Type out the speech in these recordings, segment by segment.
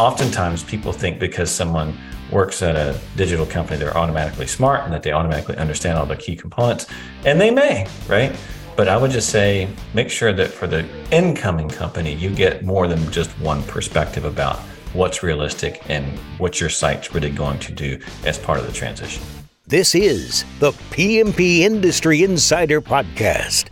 oftentimes people think because someone works at a digital company, they're automatically smart and that they automatically understand all the key components. And they may, right? But I would just say make sure that for the incoming company, you get more than just one perspective about what's realistic and what your site's really going to do as part of the transition. This is the PMP Industry Insider Podcast.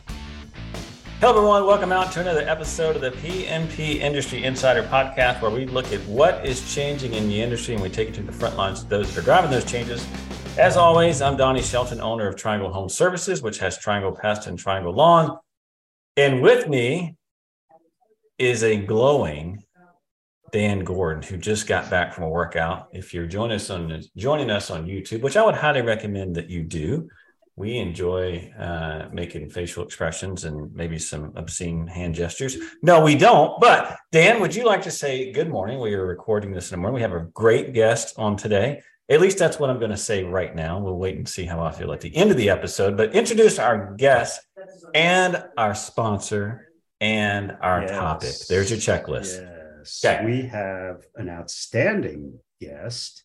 Hello, everyone. Welcome out to another episode of the PMP Industry Insider Podcast, where we look at what is changing in the industry and we take it to the front lines of those that are driving those changes. As always, I'm Donnie Shelton, owner of Triangle Home Services, which has Triangle Pest and Triangle Lawn. And with me is a glowing Dan Gordon, who just got back from a workout. If you're joining us on joining us on YouTube, which I would highly recommend that you do, we enjoy uh, making facial expressions and maybe some obscene hand gestures. No, we don't. But Dan, would you like to say good morning? We are recording this in the morning. We have a great guest on today. At least that's what I'm going to say right now. We'll wait and see how I feel at the end of the episode. But introduce our guest and our sponsor and our yes. topic. There's your checklist. Yes. Okay. We have an outstanding guest.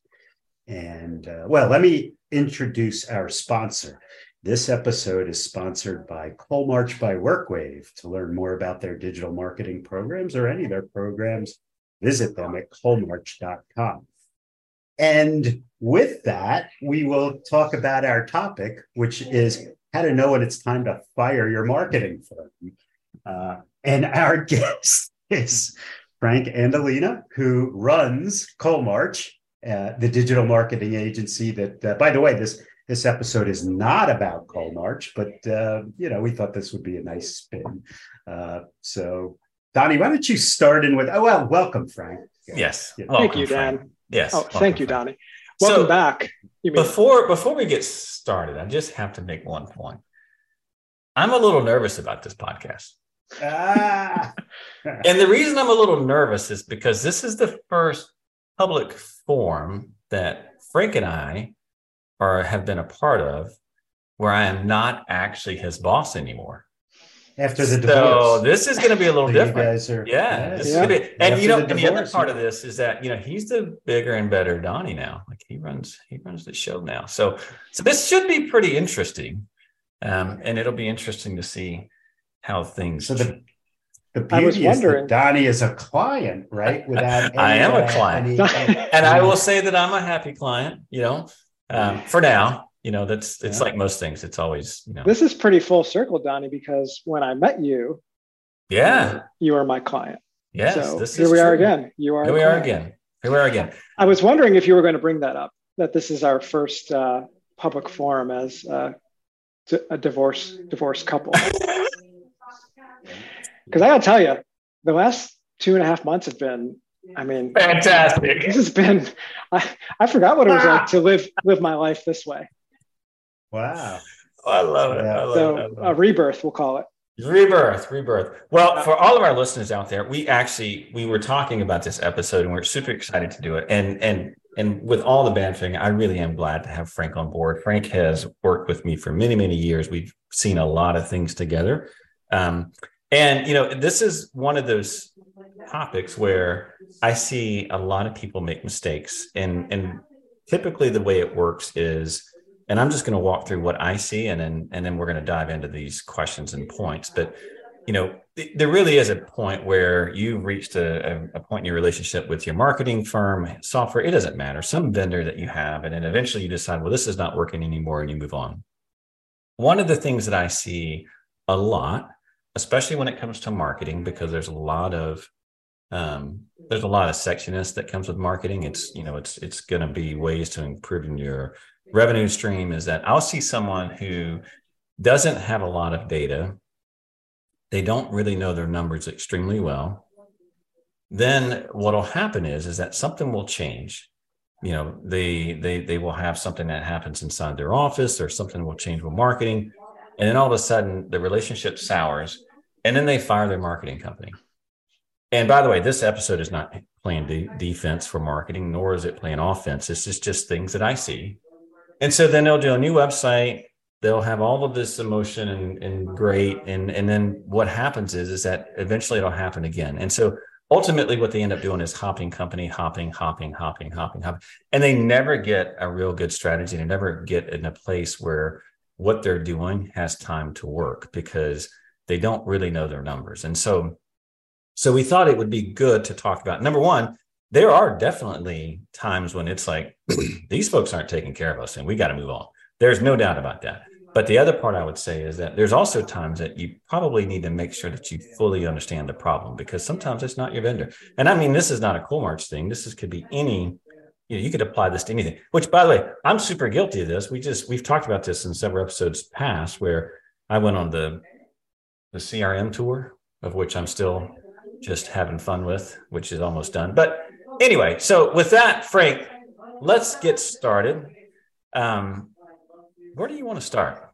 And uh, well, let me introduce our sponsor. This episode is sponsored by Coalmarch by WorkWave. To learn more about their digital marketing programs or any of their programs, visit them at coalmarch.com. And with that, we will talk about our topic, which is how to know when it's time to fire your marketing firm. Uh, and our guest is Frank Andolina, who runs Coalmarch, uh, the digital marketing agency that, uh, by the way, this this episode is not about Coalmarch, but uh, you know, we thought this would be a nice spin. Uh, so, Donnie, why don't you start in with? Oh well, welcome, Frank. Yes, yeah. thank you, Dan. Frank. Yes, oh, welcome, thank you, Donnie. Welcome so, back. Before before we get started, I just have to make one point. I'm a little nervous about this podcast. Ah. and the reason I'm a little nervous is because this is the first public forum that Frank and I or have been a part of where I am not actually his boss anymore. After the divorce. So this is going to be a little different. Are, yeah. yeah. Be, and After you know, the, divorce, and the other part yeah. of this is that, you know, he's the bigger and better Donnie now. Like he runs, he runs the show now. So, so this should be pretty interesting. Um, and it'll be interesting to see how things so the, the beauty is that Donnie is a client, right? Without any, I am a client, any, and I will say that I'm a happy client. You know, um, for now. You know that's it's yeah. like most things. It's always you know. This is pretty full circle donnie because when i met you yeah. you are my client. Yes so this here we true. are again. You are here we are again. Here we are again. I was wondering if you were going to bring that up that this is our first uh, public forum as uh, a divorce divorce couple because i gotta tell you the last two and a half months have been I mean, fantastic. This has been, I, I forgot what it was like to live live my life this way. Wow. Oh, I love it. I love so, it. a rebirth, we'll call it. Rebirth, rebirth. Well, for all of our listeners out there, we actually we were talking about this episode and we're super excited to do it. And and and with all the band thing, I really am glad to have Frank on board. Frank has worked with me for many, many years. We've seen a lot of things together. Um, and you know, this is one of those topics where I see a lot of people make mistakes. And, and typically the way it works is, and I'm just going to walk through what I see and then, and then we're going to dive into these questions and points. But, you know, there really is a point where you've reached a, a, point in your relationship with your marketing firm, software, it doesn't matter, some vendor that you have. And then eventually you decide, well, this is not working anymore and you move on. One of the things that I see a lot, especially when it comes to marketing, because there's a lot of um, there's a lot of sexiness that comes with marketing. It's you know it's it's going to be ways to improve in your revenue stream. Is that I'll see someone who doesn't have a lot of data. They don't really know their numbers extremely well. Then what'll happen is is that something will change. You know, they they they will have something that happens inside their office, or something will change with marketing, and then all of a sudden the relationship sours, and then they fire their marketing company and by the way, this episode is not playing de- defense for marketing, nor is it playing offense. This is just things that I see. And so then they'll do a new website. They'll have all of this emotion and, and great. And, and then what happens is, is that eventually it'll happen again. And so ultimately what they end up doing is hopping company, hopping, hopping, hopping, hopping, hopping. And they never get a real good strategy. They never get in a place where what they're doing has time to work because they don't really know their numbers. And so, so we thought it would be good to talk about number one, there are definitely times when it's like these folks aren't taking care of us and we got to move on. There's no doubt about that. But the other part I would say is that there's also times that you probably need to make sure that you fully understand the problem because sometimes it's not your vendor. And I mean, this is not a Coalmarch thing. This is, could be any, you know, you could apply this to anything, which by the way, I'm super guilty of this. We just, we've talked about this in several episodes past where I went on the, the CRM tour of which I'm still just having fun with, which is almost done. But anyway, so with that, Frank, let's get started. Um, where do you want to start?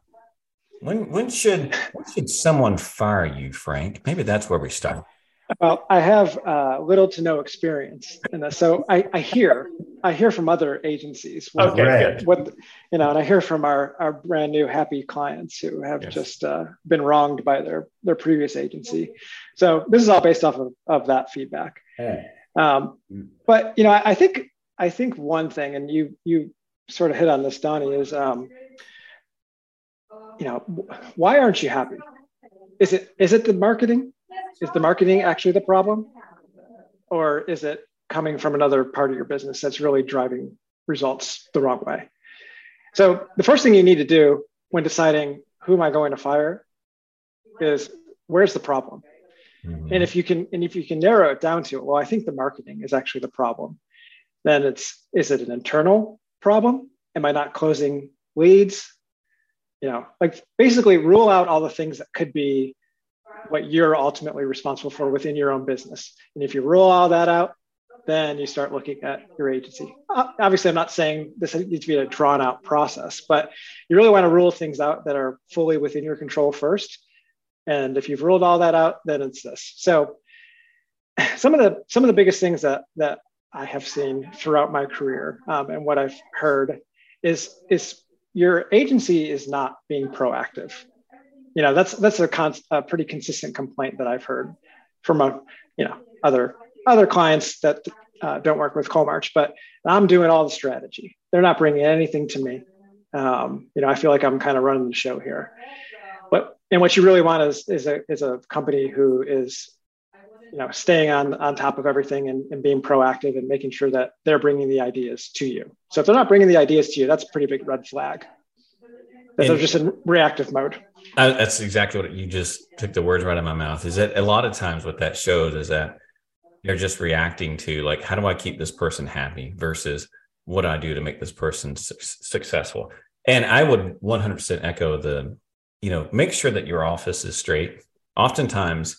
When when should when should someone fire you, Frank? Maybe that's where we start. Well, I have uh, little to no experience in this, so I, I hear I hear from other agencies. What, okay, good. What you know, and I hear from our our brand new happy clients who have yes. just uh, been wronged by their their previous agency. So this is all based off of, of that feedback. Hey. Um, hmm. but you know, I, I, think I think one thing, and you you sort of hit on this, Donnie, is um, you know, why aren't you happy? Is it is it the marketing? Is the marketing actually the problem? Or is it coming from another part of your business that's really driving results the wrong way? So the first thing you need to do when deciding who am I going to fire is where's the problem? Mm-hmm. And if you can and if you can narrow it down to well, I think the marketing is actually the problem, then it's is it an internal problem? Am I not closing leads? you know like basically rule out all the things that could be what you're ultimately responsible for within your own business. And if you rule all that out then you start looking at your agency. Obviously i'm not saying this needs to be a drawn out process but you really want to rule things out that are fully within your control first. And if you've ruled all that out then it's this. So some of the some of the biggest things that that i have seen throughout my career um, and what i've heard is is your agency is not being proactive. You know, that's that's a, con- a pretty consistent complaint that I've heard from a, you know other other clients that uh, don't work with Coalmarch, but I'm doing all the strategy. They're not bringing anything to me. Um, you know, I feel like I'm kind of running the show here. But and what you really want is is a is a company who is you know staying on on top of everything and, and being proactive and making sure that they're bringing the ideas to you so if they're not bringing the ideas to you that's a pretty big red flag that they're just in reactive mode. I, that's exactly what you just took the words right out of my mouth is that a lot of times what that shows is that they're just reacting to like how do i keep this person happy versus what do i do to make this person su- successful? And i would 100% echo the you know make sure that your office is straight. Oftentimes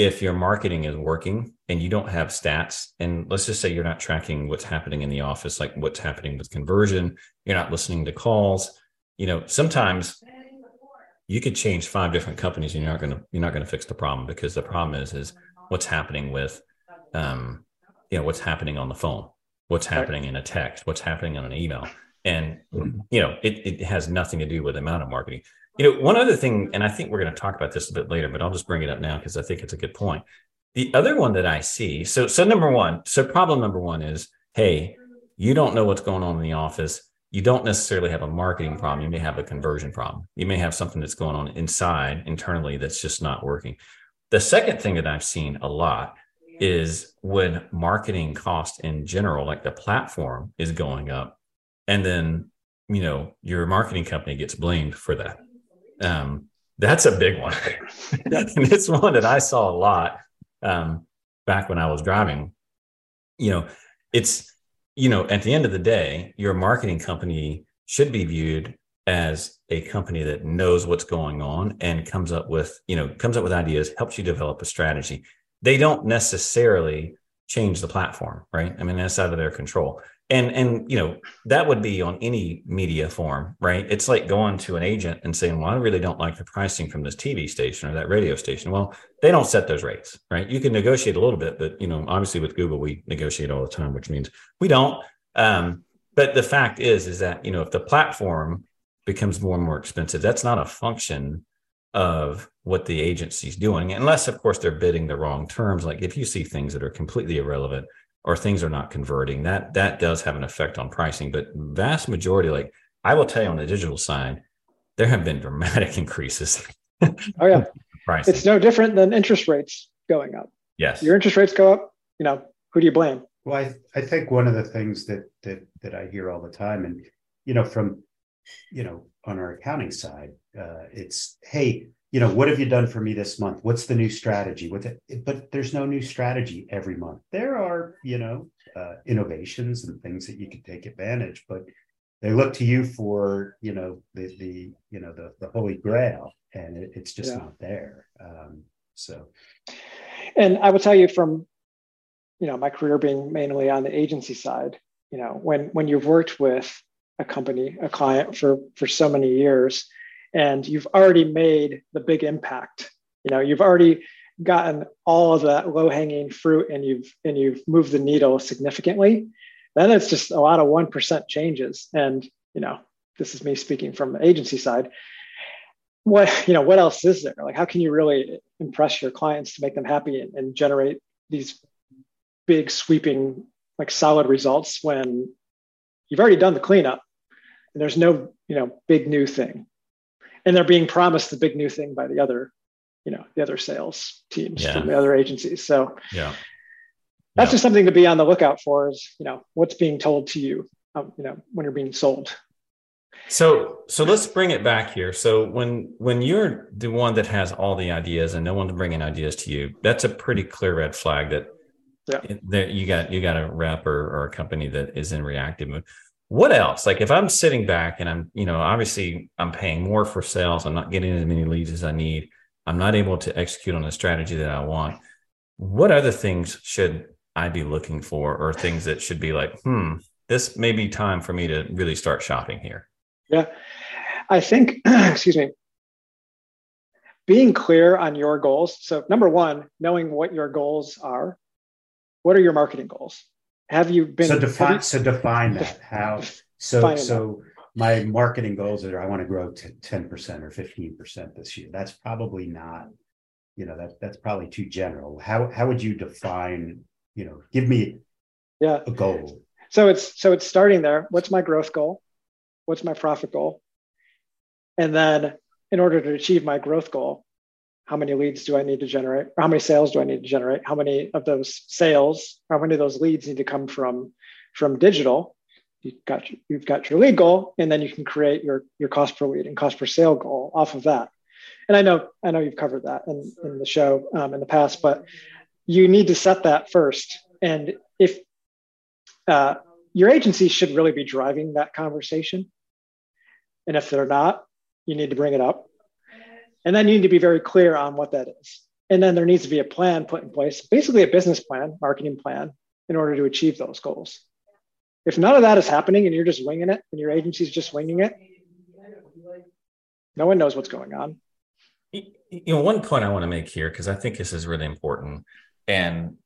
if your marketing is working and you don't have stats and let's just say you're not tracking what's happening in the office like what's happening with conversion you're not listening to calls you know sometimes you could change five different companies and you're not going to you're not going to fix the problem because the problem is is what's happening with um you know what's happening on the phone what's happening in a text what's happening on an email and you know it, it has nothing to do with the amount of marketing you know, one other thing, and I think we're going to talk about this a bit later, but I'll just bring it up now because I think it's a good point. The other one that I see, so so number one, so problem number one is, hey, you don't know what's going on in the office. You don't necessarily have a marketing problem. You may have a conversion problem. You may have something that's going on inside internally that's just not working. The second thing that I've seen a lot is when marketing cost in general, like the platform is going up, and then you know your marketing company gets blamed for that um, that's a big one. and it's one that I saw a lot um, back when I was driving. You know, it's, you know, at the end of the day, your marketing company should be viewed as a company that knows what's going on and comes up with, you know, comes up with ideas, helps you develop a strategy. They don't necessarily change the platform, right? I mean, that's out of their control. And and you know that would be on any media form right? It's like going to an agent and saying well i really don't like the pricing from this tv station or that radio station. Well they don't set those rates right? You can negotiate a little bit but you know obviously with google we negotiate all the time which means we don't. Um, but the fact is is that you know if the platform becomes more and more expensive that's not a function of what the agency's doing, unless, of course, they're bidding the wrong terms. Like if you see things that are completely irrelevant or things are not converting, that that does have an effect on pricing. But vast majority, like I will tell you on the digital side, there have been dramatic increases. oh yeah, pricing. It's no different than interest rates going up. Yes, your interest rates go up. You know, who do you blame? Well, I, I think one of the things that that that I hear all the time, and you know, from you know, on our accounting side, uh, it's hey, you know, what have you done for me this month? What's the new strategy? With it, but there's no new strategy every month. There are, you know, uh, innovations and things that you can take advantage, but they look to you for, you know, the the you know the the holy grail, and it, it's just yeah. not there. Um, so, and I will tell you from you know my career being mainly on the agency side you know when when you've worked with a company a client for for so many years and you've already made the big impact. You know you've already gotten all of that low hanging fruit and you've and you've moved the needle significantly then it's just a lot of 1% changes. And you know this is me speaking from the agency side. What you know what else is there? Like how can you really impress your clients to make them happy and, and generate these big sweeping like solid results when you've already done the cleanup and there's no you know big new thing and they're being promised the big new thing by the other you know the other sales teams yeah. from the other agencies so yeah that's yeah. just something to be on the lookout for is you know what's being told to you um, you know when you're being sold so so let's bring it back here so when when you're the one that has all the ideas and no one's bringing ideas to you that's a pretty clear red flag that yeah. There, you got you got a rep or, or a company that is in reactive mode. What else? Like if I'm sitting back and I'm, you know, obviously I'm paying more for sales, I'm not getting as many leads as I need. I'm not able to execute on the strategy that I want. What other things should I be looking for, or things that should be like, hmm, this may be time for me to really start shopping here? Yeah, I think, excuse me, being clear on your goals. So, number one, knowing what your goals are what are your marketing goals? Have you been so define you, so define that how so so my marketing goals are I want to grow to 10% or 15% this year. That's probably not, you know, that that's probably too general. How how would you define, you know, give me yeah a goal. So it's so it's starting there. What's my growth goal? What's my profit goal? And then in order to achieve my growth goal, how many leads do I need to generate? How many sales do I need to generate? How many of those sales, how many of those leads need to come from, from digital? You've got, you've got your lead goal, and then you can create your, your cost per lead and cost per sale goal off of that. And I know, I know you've covered that in, in the show um, in the past, but you need to set that first. And if uh, your agency should really be driving that conversation, and if they're not, you need to bring it up and then you need to be very clear on what that is. And then there needs to be a plan put in place, basically a business plan, marketing plan, in order to achieve those goals. If none of that is happening and you're just winging it and your agency's just winging it, no one knows what's going on. You know, one point I want to make here, because I think this is really important. And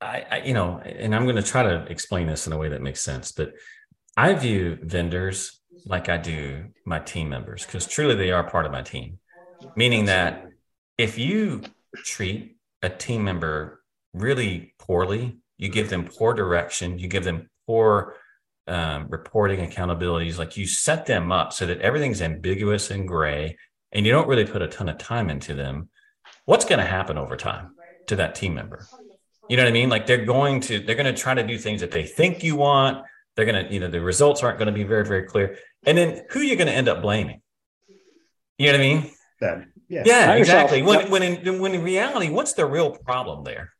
I, I, you know, and I'm going to try to explain this in a way that makes sense, but I view vendors like I do my team members because truly they are part of my team. Meaning that if you treat a team member really poorly, you give them poor direction, you give them poor um, reporting accountabilities, like you set them up so that everything's ambiguous and gray, and you don't really put a ton of time into them. What's going to happen over time to that team member? You know what I mean? Like they're going to they're going to try to do things that they think you want they're going to, you know, the results aren't going to be very, very clear. And then who are you going to end up blaming? You know what I mean? Them. Yeah, yeah exactly. When, when, in, when in reality, what's the real problem there?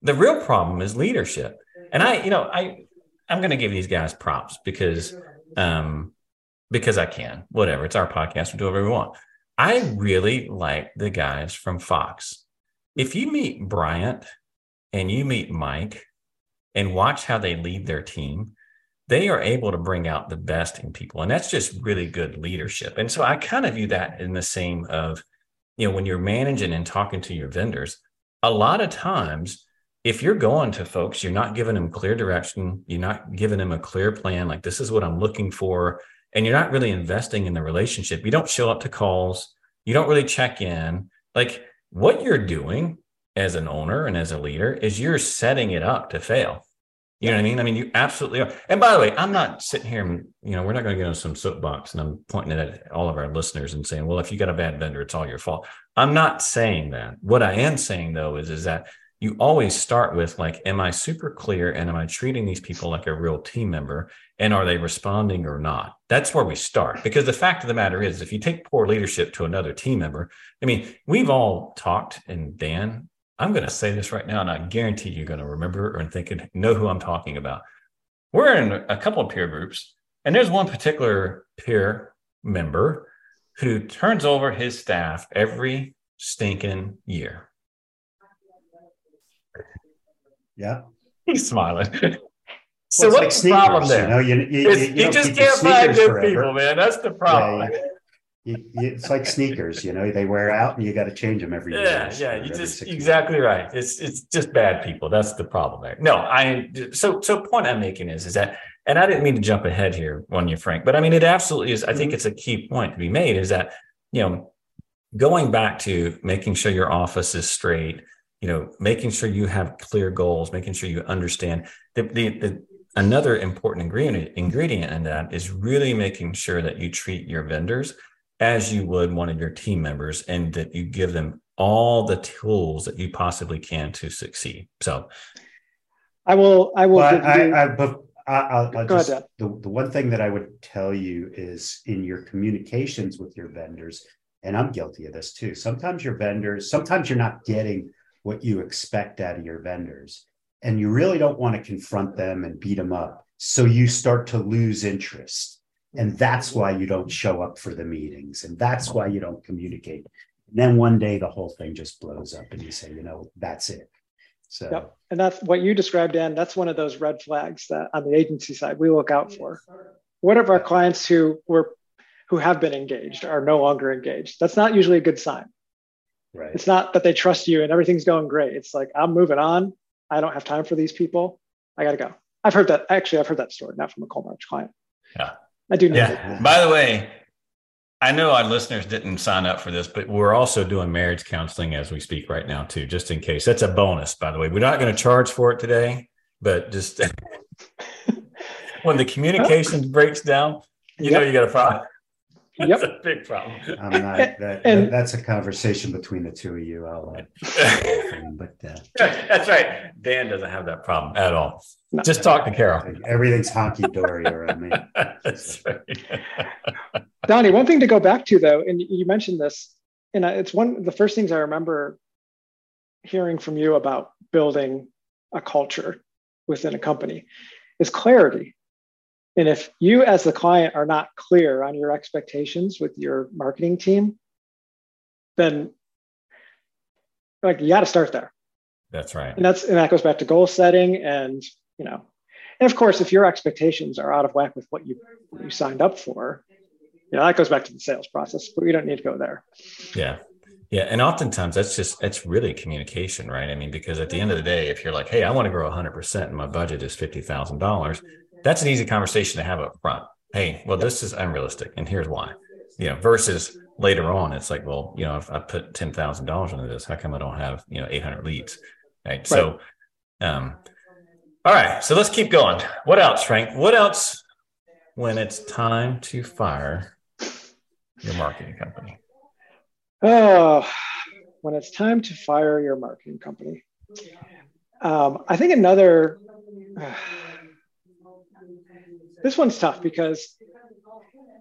The real problem is leadership. And I, you know, I, I'm going to give these guys props because, um, because I can, whatever. It's our podcast. We do whatever we want. I really like the guys from Fox. If you meet Bryant and you meet Mike and watch how they lead their team, they are able to bring out the best in people and that's just really good leadership and so i kind of view that in the same of you know when you're managing and talking to your vendors a lot of times if you're going to folks you're not giving them clear direction you're not giving them a clear plan like this is what i'm looking for and you're not really investing in the relationship you don't show up to calls You don't really check in. Like what you're doing as an owner and as a leader is you're setting it up to fail. You know what I mean? I mean, you absolutely are. And by the way, I'm not sitting here you know, we're not going to get on some soapbox and I'm pointing it at all of our listeners and saying, well, if you got a bad vendor, it's all your fault. I'm not saying that. What I am saying though is, is that you always start with like, am I super clear and am I treating these people like a real team member? And are they responding or not? That's where we start. Because the fact of the matter is, if you take poor leadership to another team member, I mean, we've all talked, and Dan, I'm going to say this right now, and I guarantee you're going to remember and think and know who I'm talking about. We're in a couple of peer groups, and there's one particular peer member who turns over his staff every stinking year. Yeah. He's smiling. so well, what's like the problem there? You, know, you, you, you, you just can't find good forever. people, man. That's the problem. Yeah, it's like sneakers, you know, they wear out and you got to change them every yeah, year. Yeah, you just exactly months. right. It's it's just bad people. That's the problem there. No, I so so point I'm making is is that and I didn't mean to jump ahead here on you, Frank, but I mean it absolutely is. I think mm-hmm. it's a key point to be made is that you know going back to making sure your office is straight, you know, making sure you have clear goals, making sure you understand the, the, the another important ingredient ingredient in that is really making sure that you treat your vendors as you would one of your team members and that you give them all the tools that you possibly can to succeed. So I will, I will. Well, I, I, I, but I, will just, ahead. the, the one thing that I would tell you is in your communications with your vendors, and I'm guilty of this too. Sometimes your vendors, sometimes you're not getting what you expect out of your vendors. And you really don't want to confront them and beat them up. So you start to lose interest. And mm-hmm. that's why you don't show up for the meetings. And that's why you don't communicate. And then one day the whole thing just blows up and you say, you know, that's it. So, yep. and that's what you described, Dan. That's one of those red flags that on the agency side we look out for. What if our clients who were who have been engaged are no longer engaged? That's not usually a good sign. Right. It's not that they trust you and everything's going great. It's like I'm moving on. I don't have time for these people. I got to go. I've heard that. Actually, I've heard that story, not from a Cold Coalmarch client. Yeah. I do know. Yeah. By the way, I know our listeners didn't sign up for this, but we're also doing marriage counseling as we speak right now, too, just in case. That's a bonus, by the way. We're not going to charge for it today, but just when the communication breaks down, you yep. know you got a problem. That's yep. a big problem. I'm not, that, and, that's a conversation between the two of you. I'll, uh, but uh, that's right. Dan doesn't have that problem at all. No. Just talk to Carol. Everything's honky dory around me. that's right. Donnie, one thing to go back to though, and you mentioned this, and it's one of the first things I remember hearing from you about building a culture within a company is clarity and if you, as the client, are not clear on your expectations with your marketing team, then like you got to start there. That's right. And that's and that goes back to goal setting and you know, and of course, if your expectations are out of whack with what you what you signed up for, you know, that goes back to the sales process. But we don't need to go there. Yeah. Yeah, and oftentimes that's just that's really communication, right? I mean, because at the end of the day, if you're like, "Hey, I want to grow 100 percent, and my budget is fifty thousand dollars," that's an easy conversation to have up front. Hey, well, this is unrealistic, and here's why. You know, versus later on, it's like, well, you know, if I put ten thousand dollars into this, how come I don't have you know eight hundred leads? Right? right. So, um, all right. So let's keep going. What else, Frank? What else when it's time to fire your marketing company? Oh, when it's time to fire your marketing company. Um, I think another. Uh, this one's tough because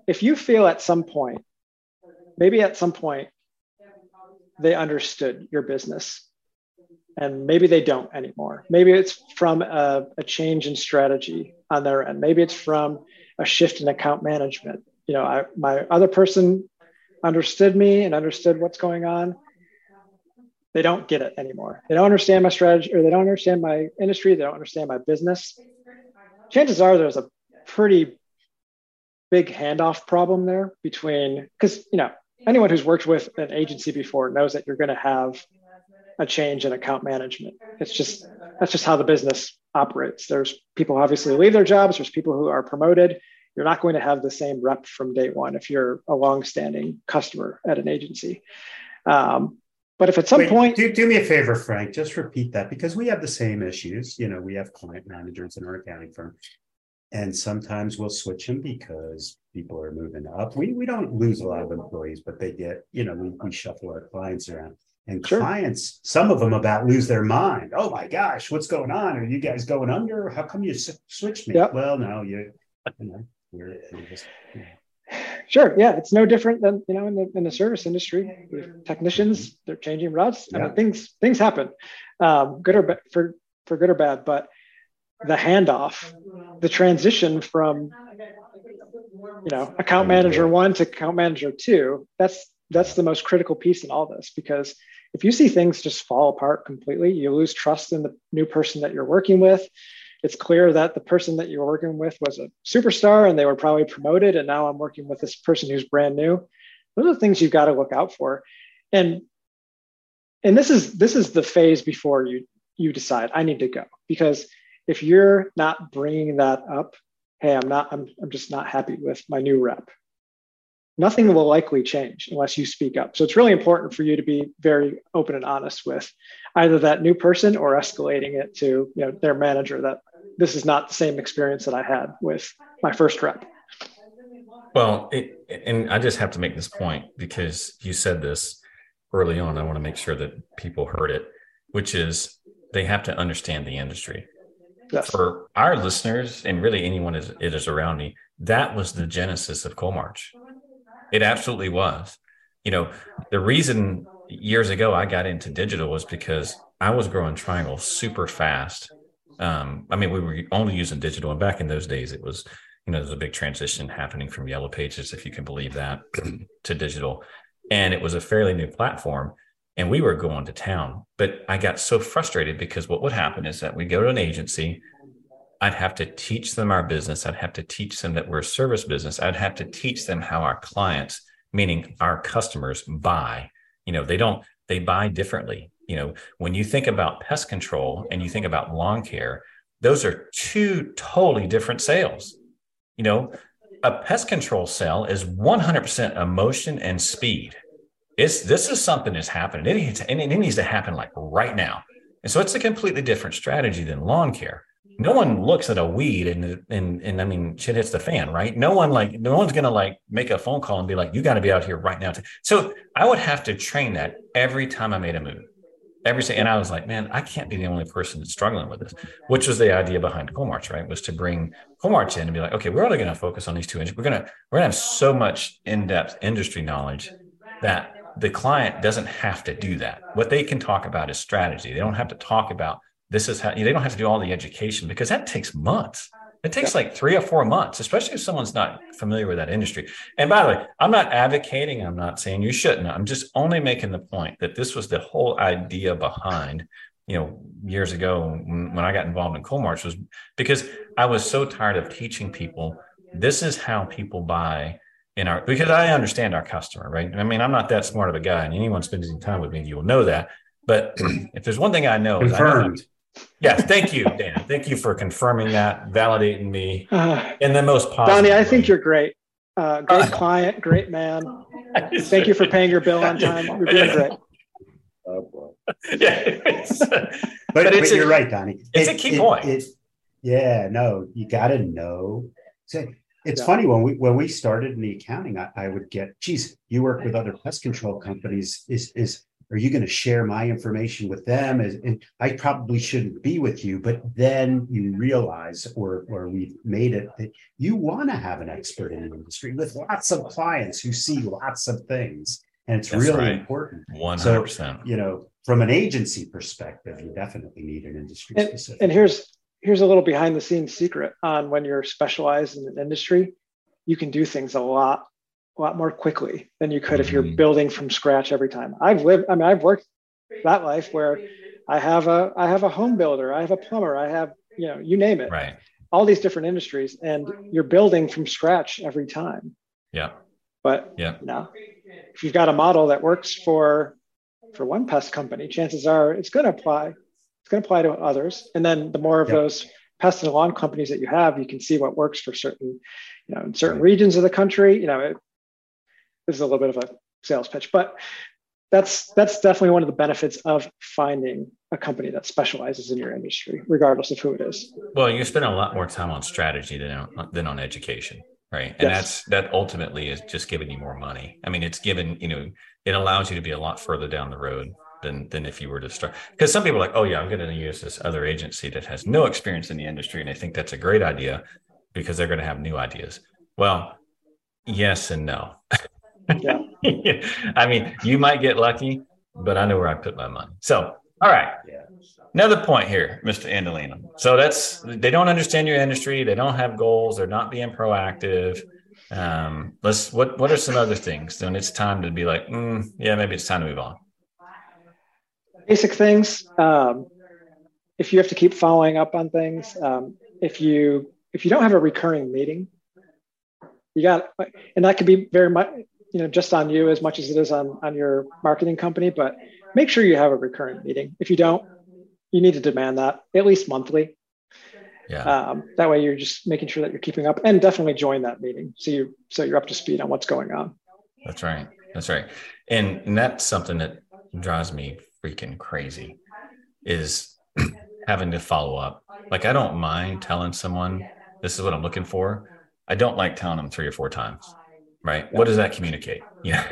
if you feel at some point, maybe at some point, they understood your business and maybe they don't anymore. Maybe it's from a, a, change in strategy on their end. Maybe it's from a shift in account management. You know, I, my other person understood me and understood what's going on. They don't get it anymore. They don't understand my strategy or they don't understand my industry. They don't understand my business. Chances are there's a pretty big handoff problem there between because you know anyone who's worked with an agency before knows that you're going to have a change in account management. It's just that's just how the business operates. There's people obviously leave their jobs. There's people who are promoted, you're not going to have the same rep from day one if you're a long-standing customer at an agency. Um, but if at some Wait, point, do, do me a favor, Frank, just repeat that because we have the same issues. You know, we have client managers in our accounting firm, and sometimes we'll switch them because people are moving up. We we don't lose a lot of employees, but they get, you know, we, we shuffle our clients around. And sure. clients, some of them about lose their mind. Oh my gosh, what's going on? Are you guys going under? How come you switched me? Yep. Well, no, you, you know, you're, you're just, Sure. Yeah, it's no different than you know in the in the service industry. With Technicians, they're changing routes. I mean, things things happen, um, good or bad for for good or bad. But the handoff, the transition from you know account manager one to account manager two, that's that's the most critical piece in all this because if you see things just fall apart completely, you lose trust in the new person that you're working with. It's clear that the person that you're working with was a superstar and they were probably promoted and now i'm working with this person who's brand new. Those are the things you've got to look out for. And and this is this is the phase before you you decide i need to go. Because if you're not bringing that up hey i'm not i'm, I'm just not happy with my new rep nothing will likely change unless you speak up. So it's really important for you to be very open and honest with either that new person or escalating it to you know their manager that this is not the same experience that I had with my first rep. Well, it, and I just have to make this point because you said this early on. I want to make sure that people heard it, which is they have to understand the industry. Yes. For our listeners and really anyone is, it is around me, that was the genesis of Coalmarch. It absolutely was. You know, the reason years ago I got into digital was because I was growing Triangle super fast um, I mean, we were only using digital, and back in those days, it was you know there's a big transition happening from yellow pages, if you can believe that, to digital, and it was a fairly new platform, and we were going to town. But I got so frustrated because what would happen is that we go to an agency. I'd have to teach them our business. I'd have to teach them that we're a service business. I'd have to teach them how our clients, meaning our customers, buy. You know, they don't, they buy differently you know, when you think about pest control and you think about lawn care, those are two totally different sales. You know, a pest control sale is 100% emotion and speed. It's this is something that's happening. It needs, and it needs to happen like right now. And so it's a completely different strategy than lawn care. No one looks at a weed and and and I mean shit hits the fan, right? No one like no one's gonna like make a phone call and be like, you got to be out here right now. So I would have to train that every time I made a move every and I was like, man, I can't be the only person that's struggling with this, which was the idea behind Coalmarch, right? Was to bring Coalmarch in and be like, okay, we're only to focus on these two inches. We're gonna we're gonna have so much in-depth industry knowledge that the client doesn't have to do that. What they can talk about is strategy. They don't have to talk about this is how they don't have to do all the education because that takes months. It takes like three or four months, especially if someone's not familiar with that industry. And by the way, I'm not advocating, I'm not saying you shouldn't. I'm just only making the point that this was the whole idea behind, you know, years ago when, when I got involved in Coalmarch was because I was so tired of teaching people this is how people buy in our because I understand our customer, right? I mean, I'm not that smart of a guy, and anyone spending time with me, you will know that. But if there's one thing I know, Confirmed. is I know Yes, thank you, Dan. Thank you for confirming that, validating me uh, in the most positive. Donnie, I think you're great. Uh, great uh, client, great man. Thank you for paying your bill on time. You're doing great. Oh boy. yeah, but, but, but you're right, Donnie. It's it, a key it, point. It, yeah, no, you got to know. So it's yeah. funny when we when we started in the accounting, I, I would get, geez, you work with other pest control companies. Is is are you going to share my information with them? And I probably shouldn't be with you, but then you realize, or or we've made it that you want to have an expert in the industry with lots of clients who see lots of things, and it's That's really right. important. One hundred percent. You know, from an agency perspective, you definitely need an industry and, specific. And here's here's a little behind the scenes secret on when you're specialized in an industry, you can do things a lot a lot more quickly than you could if you're mm-hmm. building from scratch every time. I've lived, I mean, I've worked that life where I have a, I have a home builder, I have a plumber, I have, you know, you name it. Right. All these different industries, and you're building from scratch every time. Yeah. But yeah, know, if you've got a model that works for for one pest company, chances are it's going to apply. It's going to apply to others, and then the more of yep. those pest and lawn companies that you have, you can see what works for certain, you know, in certain regions of the country. You know, it, this is a little bit of a sales pitch, but that's that's definitely one of the benefits of finding a company that specializes in your industry, regardless of who it is. Well, you spend a lot more time on strategy than on, than on education, right? And yes. that's that ultimately is just giving you more money. I mean, it's given you know it allows you to be a lot further down the road than than if you were to start. Because some people are like, oh yeah, I'm going to use this other agency that has no experience in the industry, and I think that's a great idea because they're going to have new ideas. Well, yes and no. Yeah. I mean, you might get lucky, but I know where I put my money. So, all right. Yeah. Another point here, Mr. Andolina. So that's they don't understand your industry. They don't have goals. They're not being proactive. Um, let's what what are some other things? Then it's time to be like, mm, yeah, maybe it's time to move on. Basic things. Um, if you have to keep following up on things, um, if you if you don't have a recurring meeting, you got, and that could be very much you know just on you as much as it is on on your marketing company but make sure you have a recurring meeting. If you don't you need to demand that at least monthly. Yeah. Um, that way you're just making sure that you're keeping up and definitely join that meeting so you so you're up to speed on what's going on. That's right. That's right. And, and that's something that drives me freaking crazy is having to follow up like i don't mind telling someone this is what i'm looking for i don't like telling them three or four times right? Yeah. What does that communicate? Yeah.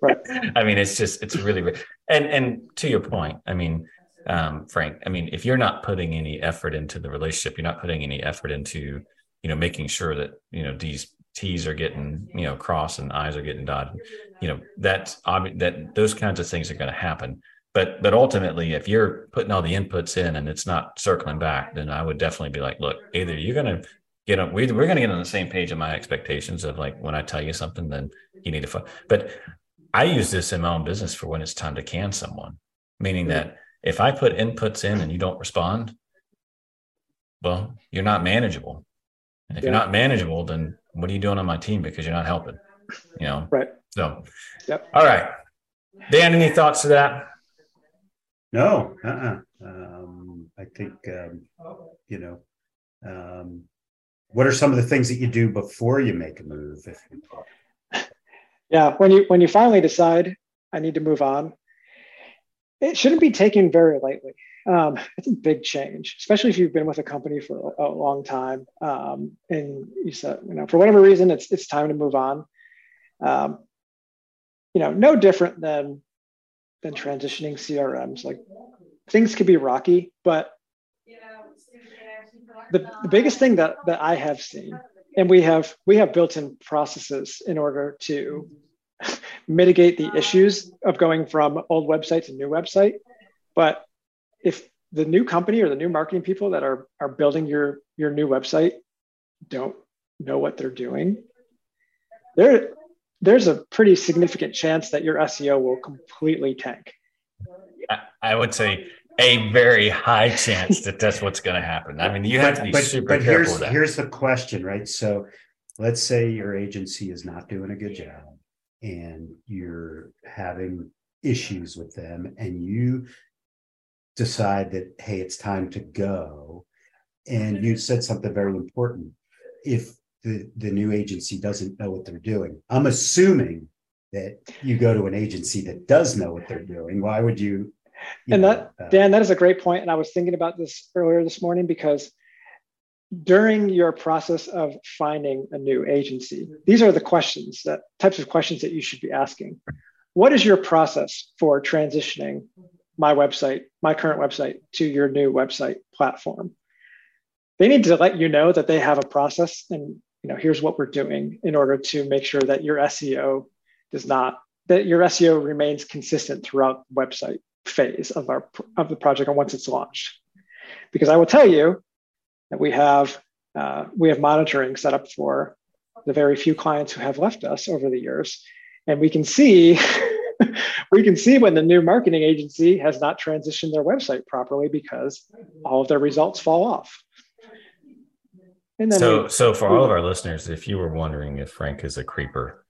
Right. I mean, it's just, it's really, and, and to your point, I mean, um, Frank, I mean, if you're not putting any effort into the relationship, you're not putting any effort into, you know, making sure that, you know, these T's are getting, you know, crossed and I's are getting dotted, you know, that's obvious that those kinds of things are going to happen. But, but ultimately, if you're putting all the inputs in and it's not circling back, then I would definitely be like, look, either you're going to get on we, we're going to get on the same page of my expectations of like when i tell you something then you need to find but i use this in my own business for when it's time to can someone meaning hmm. that if i put inputs in and you don't respond well you're not manageable. And if yeah. you're not manageable then what are you doing on my team because you're not helping you know? Right. So yep. all right. Dan any thoughts to that no uh-uh. um, i think um, you know um, what are some of the things that you do before you make a move yeah when you when you finally decide i need to move on it shouldn't be taken very lightly. Um, it's a big change especially if you've been with a company for a, a long time um, and you said you know for whatever reason it's it's time to move on. Um, you know no different than than transitioning crms like things can be rocky but the, the biggest thing that, that I have seen, and we have we have built-in processes in order to mitigate the issues of going from old website to new website. But if the new company or the new marketing people that are are building your your new website don't know what they're doing, there there's a pretty significant chance that your SEO will completely tank. I would say a very high chance that that's what's going to happen. I mean, you have but, to be but, super but careful here's, Here's the question, right? So let's say your agency is not doing a good job and you're having issues with them and you decide that, hey, it's time to go. And you said something very important. If the, the new agency doesn't know what they're doing, I'm assuming that you go to an agency that does know what they're doing. Why would you and that uh, Dan, that is a great point. And I was thinking about this earlier this morning because during your process of finding a new agency, these are the questions that types of questions that you should be asking. What is your process for transitioning my website, my current website, to your new website platform? They need to let you know that they have a process and you know here's what we're doing in order to make sure that your SEO does not that your SEO remains consistent throughout the website phase of our of the project and once it's launched. Because I will tell you that we have uh, we have monitoring set up for the very few clients who have left us over the years, and we can see we can see when the new marketing agency has not transitioned their website properly because all of their results fall off. So, we, so for we, all of our listeners, if you were wondering if Frank is a creeper,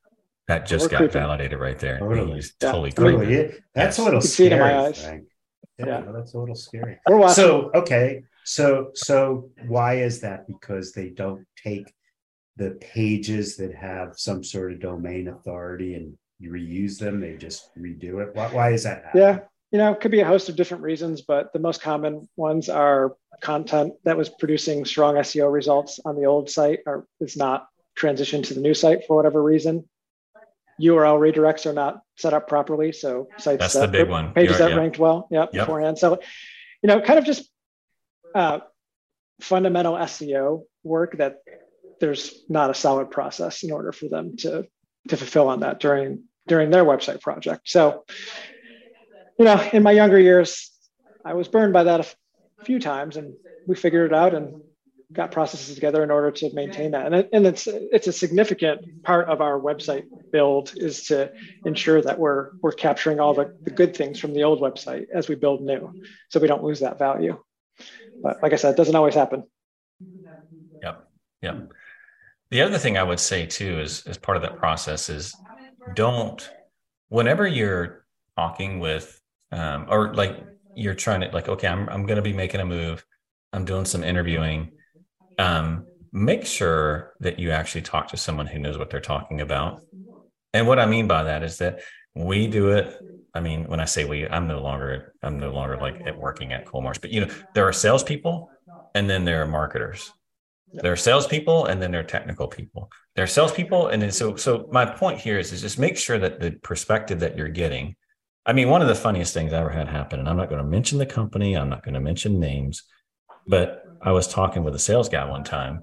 that just got creeping. validated right there. Totally. He's yeah. totally creepy. That's yes. a little scary. See it in my eyes. Yeah, yeah. that's a little scary. So, okay. So, so why is that? Because they don't take the pages that have some sort of domain authority and reuse them. They just redo it. Why, why is that? Happening? Yeah, you know, it could be a host of different reasons, but the most common ones are content that was producing strong SEO results on the old site or is not transitioned to the new site for whatever reason. URL redirects are not set up properly, so sites that's that, the big one. Pages that ranked well, yeah, yep. beforehand. So, you know, kind of just uh, fundamental SEO work that there's not a solid process in order for them to to fulfill on that during during their website project. So, you know, in my younger years, I was burned by that a few times, and we figured it out and got processes together in order to maintain that. And, it, and it's it's a significant part of our website build is to ensure that we're we're capturing all the, the good things from the old website as we build new, so we don't lose that value. But like I said, it doesn't always happen. Yep. Yep. The other thing I would say too is as part of that process is don't whenever you're talking with um, or like you're trying to like okay I'm I'm going to be making a move I'm doing some interviewing um, make sure that you actually talk to someone who knows what they're talking about. And what I mean by that is that we do it. I mean, when I say we, I'm no longer, I'm no longer like at working at Coalmarch, but you know, there are salespeople and then there are marketers. There are salespeople and then there are technical people. There are salespeople. And then so, so my point here is, is just make sure that the perspective that you're getting. I mean, one of the funniest things I ever had happen, and I'm not going to mention the company, I'm not going to mention names, but I was talking with a sales guy one time,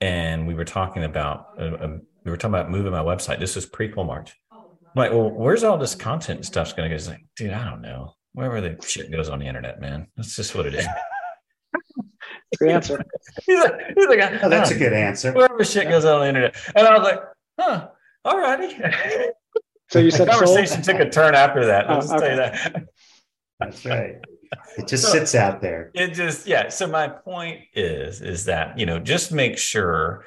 and we were talking about uh, um, we were talking about moving my website. This was pre Coalmarch. I'm like, well, where's all this content and stuff's going to go? He's like, dude, I don't know. Wherever the shit goes on the internet, man. That's just what it is. good answer. he's like, he's like oh, that's a good answer. Wherever shit yeah. goes on the internet, and I was like, huh, all righty. So you said the conversation sold? took a turn after that. Let's oh, okay. you that. That's right it just so sits out there it just yeah so my point is is that you know just make sure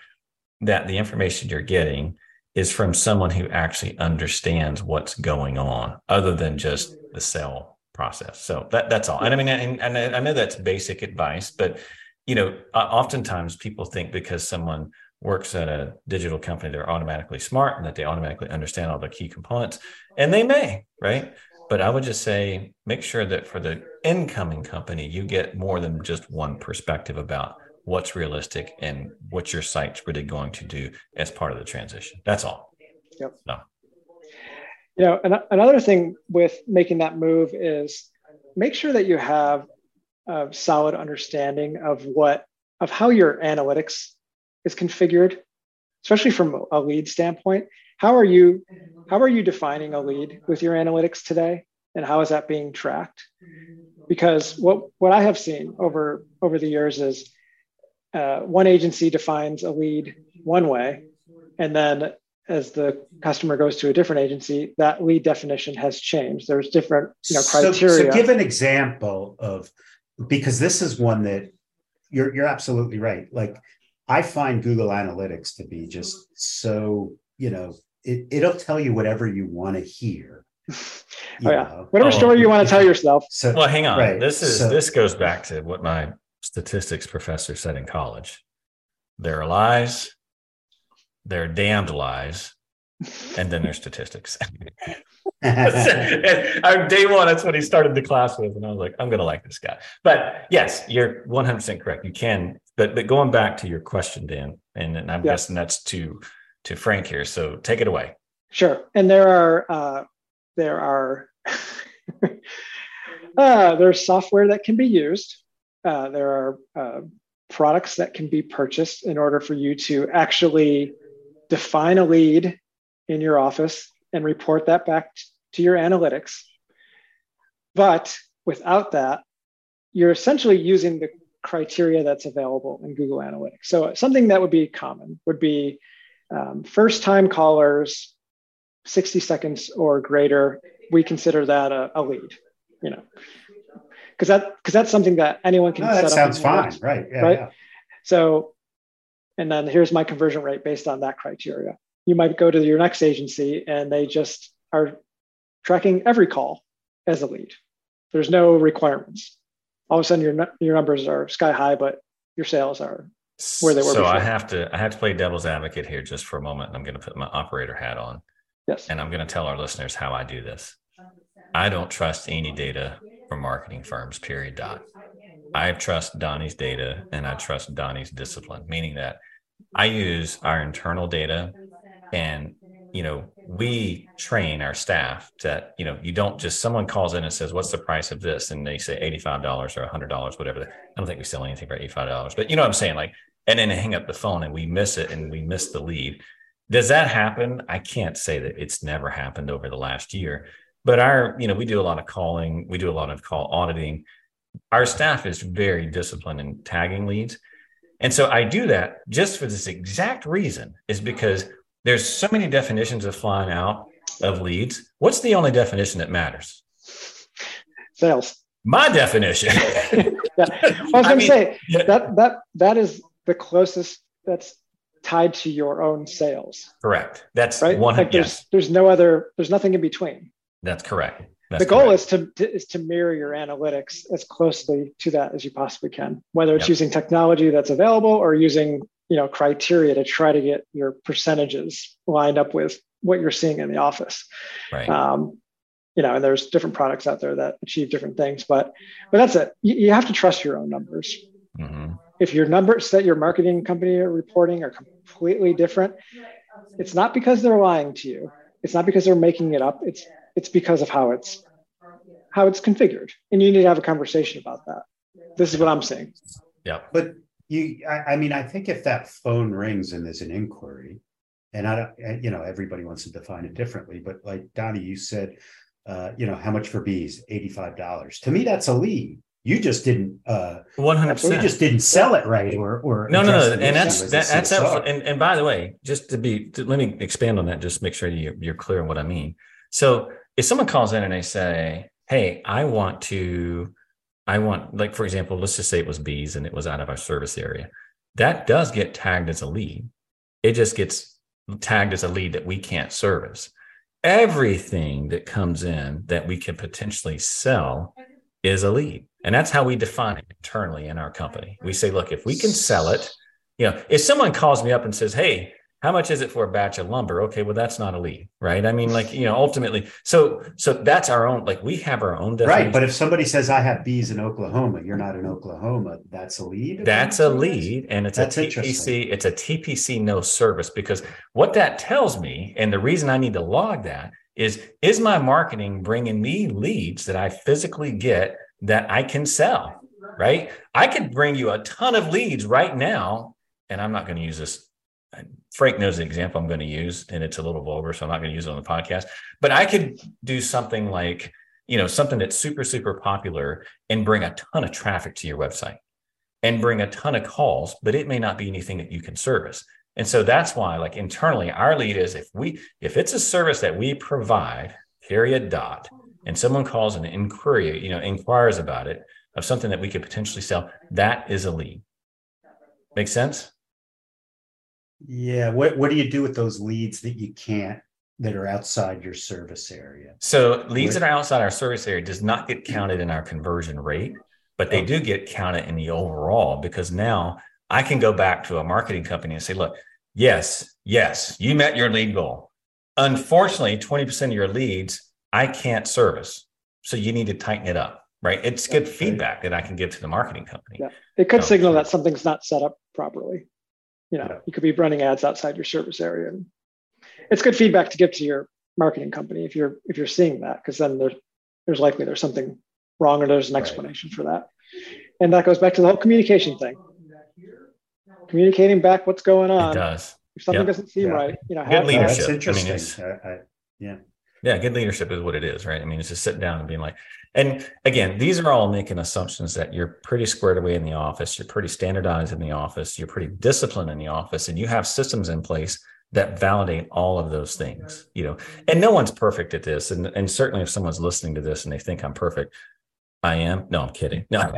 that the information you're getting is from someone who actually understands what's going on other than just the sell process so that that's all and i mean and, and i know that's basic advice but you know oftentimes people think because someone works at a digital company they're automatically smart and that they automatically understand all the key components and they may right but I would just say make sure that for the incoming company, you get more than just one perspective about what's realistic and what your site's really going to do as part of the transition. That's all. Yep. So. You know, and another thing with making that move is make sure that you have a solid understanding of what of how your analytics is configured, especially from a lead standpoint. How are you how are you defining a lead with your analytics today? And how is that being tracked? Because what, what I have seen over, over the years is uh, one agency defines a lead one way, and then as the customer goes to a different agency, that lead definition has changed. There's different you know, criteria. So, so give an example of because this is one that you're you're absolutely right. Like I find Google Analytics to be just so you know it, it'll tell you whatever you want to hear. oh yeah, know. whatever oh, story you want to tell oh. yourself. So, well, hang on. Right. This is so, this goes back to what my statistics professor said in college. There are lies, there are damned lies, and then there's statistics. day one, that's what he started the class with, and I was like, I'm going to like this guy. But yes, you're 100 percent correct. You can, but but going back to your question, Dan, and, and I'm guessing that's to to Frank here. So take it away. Sure. And there are uh, there are uh, there's software that can be used. Uh, there are uh, products that can be purchased in order for you to actually define a lead in your office and report that back to your analytics. But without that, you're essentially using the criteria that's available in Google Analytics. So something that would be common would be um, first time callers, 60 seconds or greater, we consider that a, a lead, you know, because that because that's something that anyone can. No, that sounds fine, right? Yeah, right. Yeah. So, and then here's my conversion rate based on that criteria. You might go to your next agency and they just are tracking every call as a lead. There's no requirements. all of a sudden your your numbers are sky high, but your sales are where they were. So before. I have to I have to play devil's advocate here just for a moment. I'm going to put my operator hat on. Yes. And I'm going to tell our listeners how I do this. I don't trust any data from marketing firms. Period. Dot. I trust Donnie's data and I trust Donnie's discipline, meaning that I use our internal data and you know we train our staff that you know you don't just someone calls in and says what's the price of this? And they say $85 or $100 whatever. I don't think we sell anything for $85 but you know what i'm saying? Like and then they hang up the phone and we miss it and we miss the lead. Does that happen? I can't say that it's never happened over the last year but our you know we do a lot of calling we do a lot of call auditing. Our staff is very disciplined in tagging leads. And so i do that just for this exact reason is because there's so many definitions of flying out of leads. What's the only definition that matters? Sales. My definition. yeah. I was going to say yeah. that that that is the closest that's tied to your own sales. Correct. That's right. One, like there's yes. there's no other. There's nothing in between. That's correct. That's the goal correct. is to, to, is to mirror your analytics as closely to that as you possibly can, whether it's yep. using technology that's available or using you know criteria to try to get your percentages lined up with what you're seeing in the office. Right. Um, you know, and there's different products out there that achieve different things, but but that's it. You, you have to trust your own numbers. Mm-hmm. If your numbers that your marketing company are reporting are completely different, it's not because they're lying to you. It's not because they're making it up. It's it's because of how it's how it's configured, and you need to have a conversation about that. This is what I'm saying. Yeah, but you I, I, mean i think if that phone rings and there's an inquiry and i don't you know everybody wants to define it differently but like donnie you said uh, you know how much for bees? $85 to me that's a lead you just didn't uh 100 you just didn't sell it right or or no no no and that's that, that's absolutely and, and by the way just to be to, let me expand on that just make sure you, you're clear on what i mean. So if someone calls in and they say hey i want to I want, like, for example, let's just say it was bees and it was out of our service area. That does get tagged as a lead. It just gets tagged as a lead that we can't service. Everything that comes in that we can potentially sell is a lead. And that's how we define it internally in our company. We say, look, if we can sell it, you know, if someone calls me up and says, hey, how much is it for a batch of lumber? Okay well that's not a lead right? I mean like you know ultimately so so that's our own like we have our own definition. right but if somebody says i have bees in oklahoma you're not in oklahoma that's a lead? That's a lead and it's that's a tpc it's a tpc no service because what that tells me and the reason i need to log that is is my marketing bringing me leads that i physically get that i can sell right? I could bring you a ton of leads right now and i'm not going to use this Frank knows the example I'm going to use, and it's a little vulgar, so I'm not going to use it on the podcast. But I could do something like, you know, something that's super, super popular and bring a ton of traffic to your website and bring a ton of calls, but it may not be anything that you can service. And so that's why, like internally, our lead is if we if it's a service that we provide, period dot, and someone calls an inquiry, you know, inquires about it of something that we could potentially sell, that is a lead. Make sense? Yeah. What what do you do with those leads that you can't that are outside your service area? So leads that are outside our service area does not get counted in our conversion rate, but they do get counted in the overall because now I can go back to a marketing company and say, look, yes, yes, you met your lead goal. Unfortunately, 20% of your leads I can't service. So you need to tighten it up, right? It's good feedback that I can give to the marketing company. Yeah. It could so, signal that something's not set up properly you know, yeah. you could be running ads outside your service area. And it's good feedback to give to your marketing company if you're if you're seeing that, because then there's there's likely there's something wrong or there's an explanation right. for that. And that goes back to the whole communication thing. Communicating back what's going on. It does. If something yep. doesn't seem yeah. right, you know, good leadership. That's interesting. I mean, I, I, yeah. Yeah, good leadership is what it is, right? I mean, it's just sitting down and being like, and again, these are all making assumptions that you're pretty squared away in the office, you're pretty standardized in the office, you're pretty disciplined in the office, and you have systems in place that validate all of those things, you know. And no one's perfect at this. And, and certainly if someone's listening to this and they think I'm perfect, I am. No, I'm kidding. No.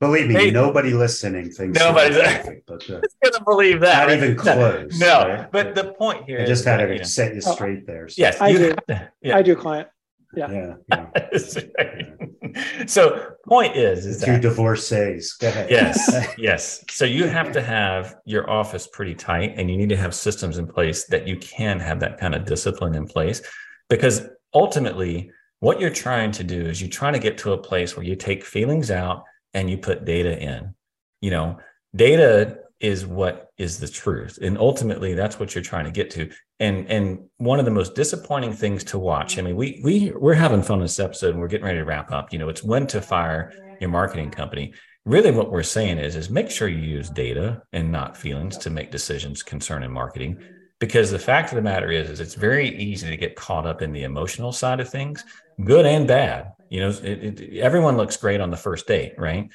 Believe me, hey, nobody listening thinks nobody's perfect, but, uh, gonna believe that. Not right? even close. No, no. Right? but the point here I just had to set you straight there. So. Yes, I do. To, yeah. I do, client. Yeah. Yeah. yeah. so point is, is two that, divorcees. Go ahead. Yes. yes. So you have to have your office pretty tight and you need to have systems in place that you can have that kind of discipline in place because ultimately what you're trying to do is you're trying to get to a place where you take feelings out and you put data in. You know, data is what is the truth and ultimately that's what you're trying to get to. And and one of the most disappointing things to watch i mean we we we're having fun this episode and we're getting ready to wrap up. You know it's when to fire your marketing company. Really what we're saying is is make sure you use data and not feelings to make decisions concerning marketing because the fact of the matter is is it's very easy to get caught up in the emotional side of things good and bad you know it, it, everyone looks great on the first date right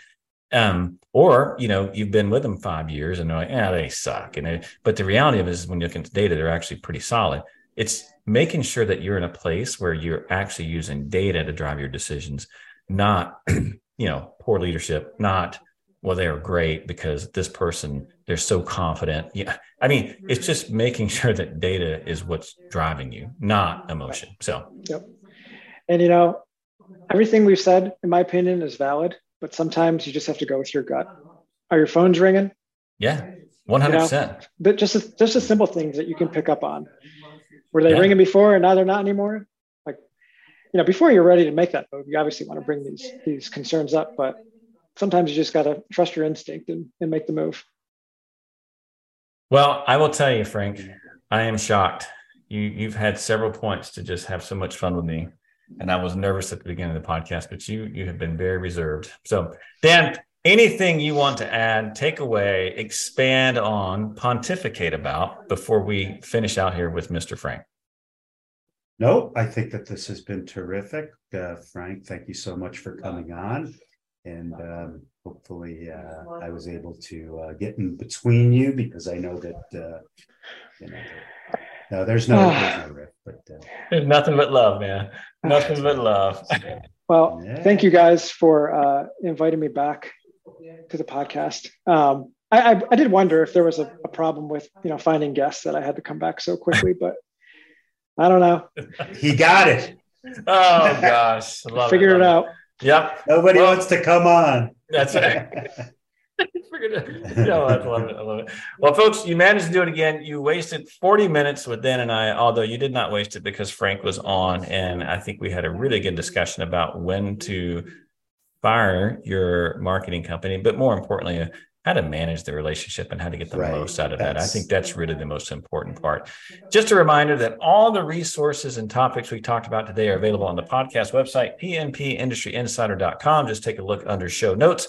um, or you know, you've been with them five years and they're like, yeah, they suck. And they, but the reality of it is when you look into data, they're actually pretty solid. It's making sure that you're in a place where you're actually using data to drive your decisions, not you know, poor leadership, not well, they're great because this person, they're so confident. Yeah. I mean, it's just making sure that data is what's driving you, not emotion. So yep. And you know, everything we've said, in my opinion, is valid but sometimes you just have to go with your gut. Are your phones ringing? Yeah, one hundred percent. But just a, just the simple things that you can pick up on. Were they yeah. ringing before and now they're not anymore? Like, you know, before you're ready to make that move, you obviously want to bring these these concerns up, but sometimes you just got to trust your instinct and, and make the move. Well, I will tell you, Frank, I am shocked. You you've had several points to just have so much fun with me and I was nervous at the beginning of the podcast, but you you have been very reserved. So, Dan, anything you want to add, take away, expand on, pontificate about before we finish out here with Mr. Frank? No, I think that this has been terrific, uh, Frank. Thank you so much for coming on, and um, hopefully, uh, I was able to uh, get in between you because I know that uh, you know no, there's no, there's no there's nothing but love, man. Nothing but love. well, yeah. thank you guys for uh, inviting me back to the podcast. Um, I, I, I, did wonder if there was a, a, problem with you know finding guests that I had to come back so quickly, but I don't know. He got it. Oh gosh, figured it, it out. Yep. Nobody well, wants to come on. That's right. No, I love it. I love it. Well, folks, you managed to do it again. You wasted 40 minutes with Dan and I, although you did not waste it because Frank was on. And I think we had a really good discussion about when to fire your marketing company, but more importantly, how to manage the relationship and how to get the right. most out of that's, that. I think that's really the most important part. Just a reminder that all the resources and topics we talked about today are available on the podcast website, pmpindustryinsider.com. Just take a look under show notes.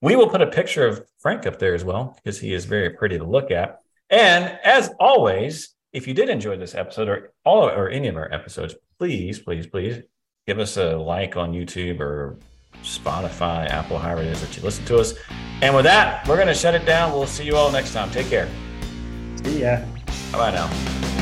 We will put a picture of Frank up there as well because he is very pretty to look at. And as always, if you did enjoy this episode or all or any of our episodes, please, please, please give us a like on YouTube or Spotify, Apple, however it is that you listen to us. And with that, we're going to shut it down. We'll see you all next time. Take care. See ya. Bye bye now.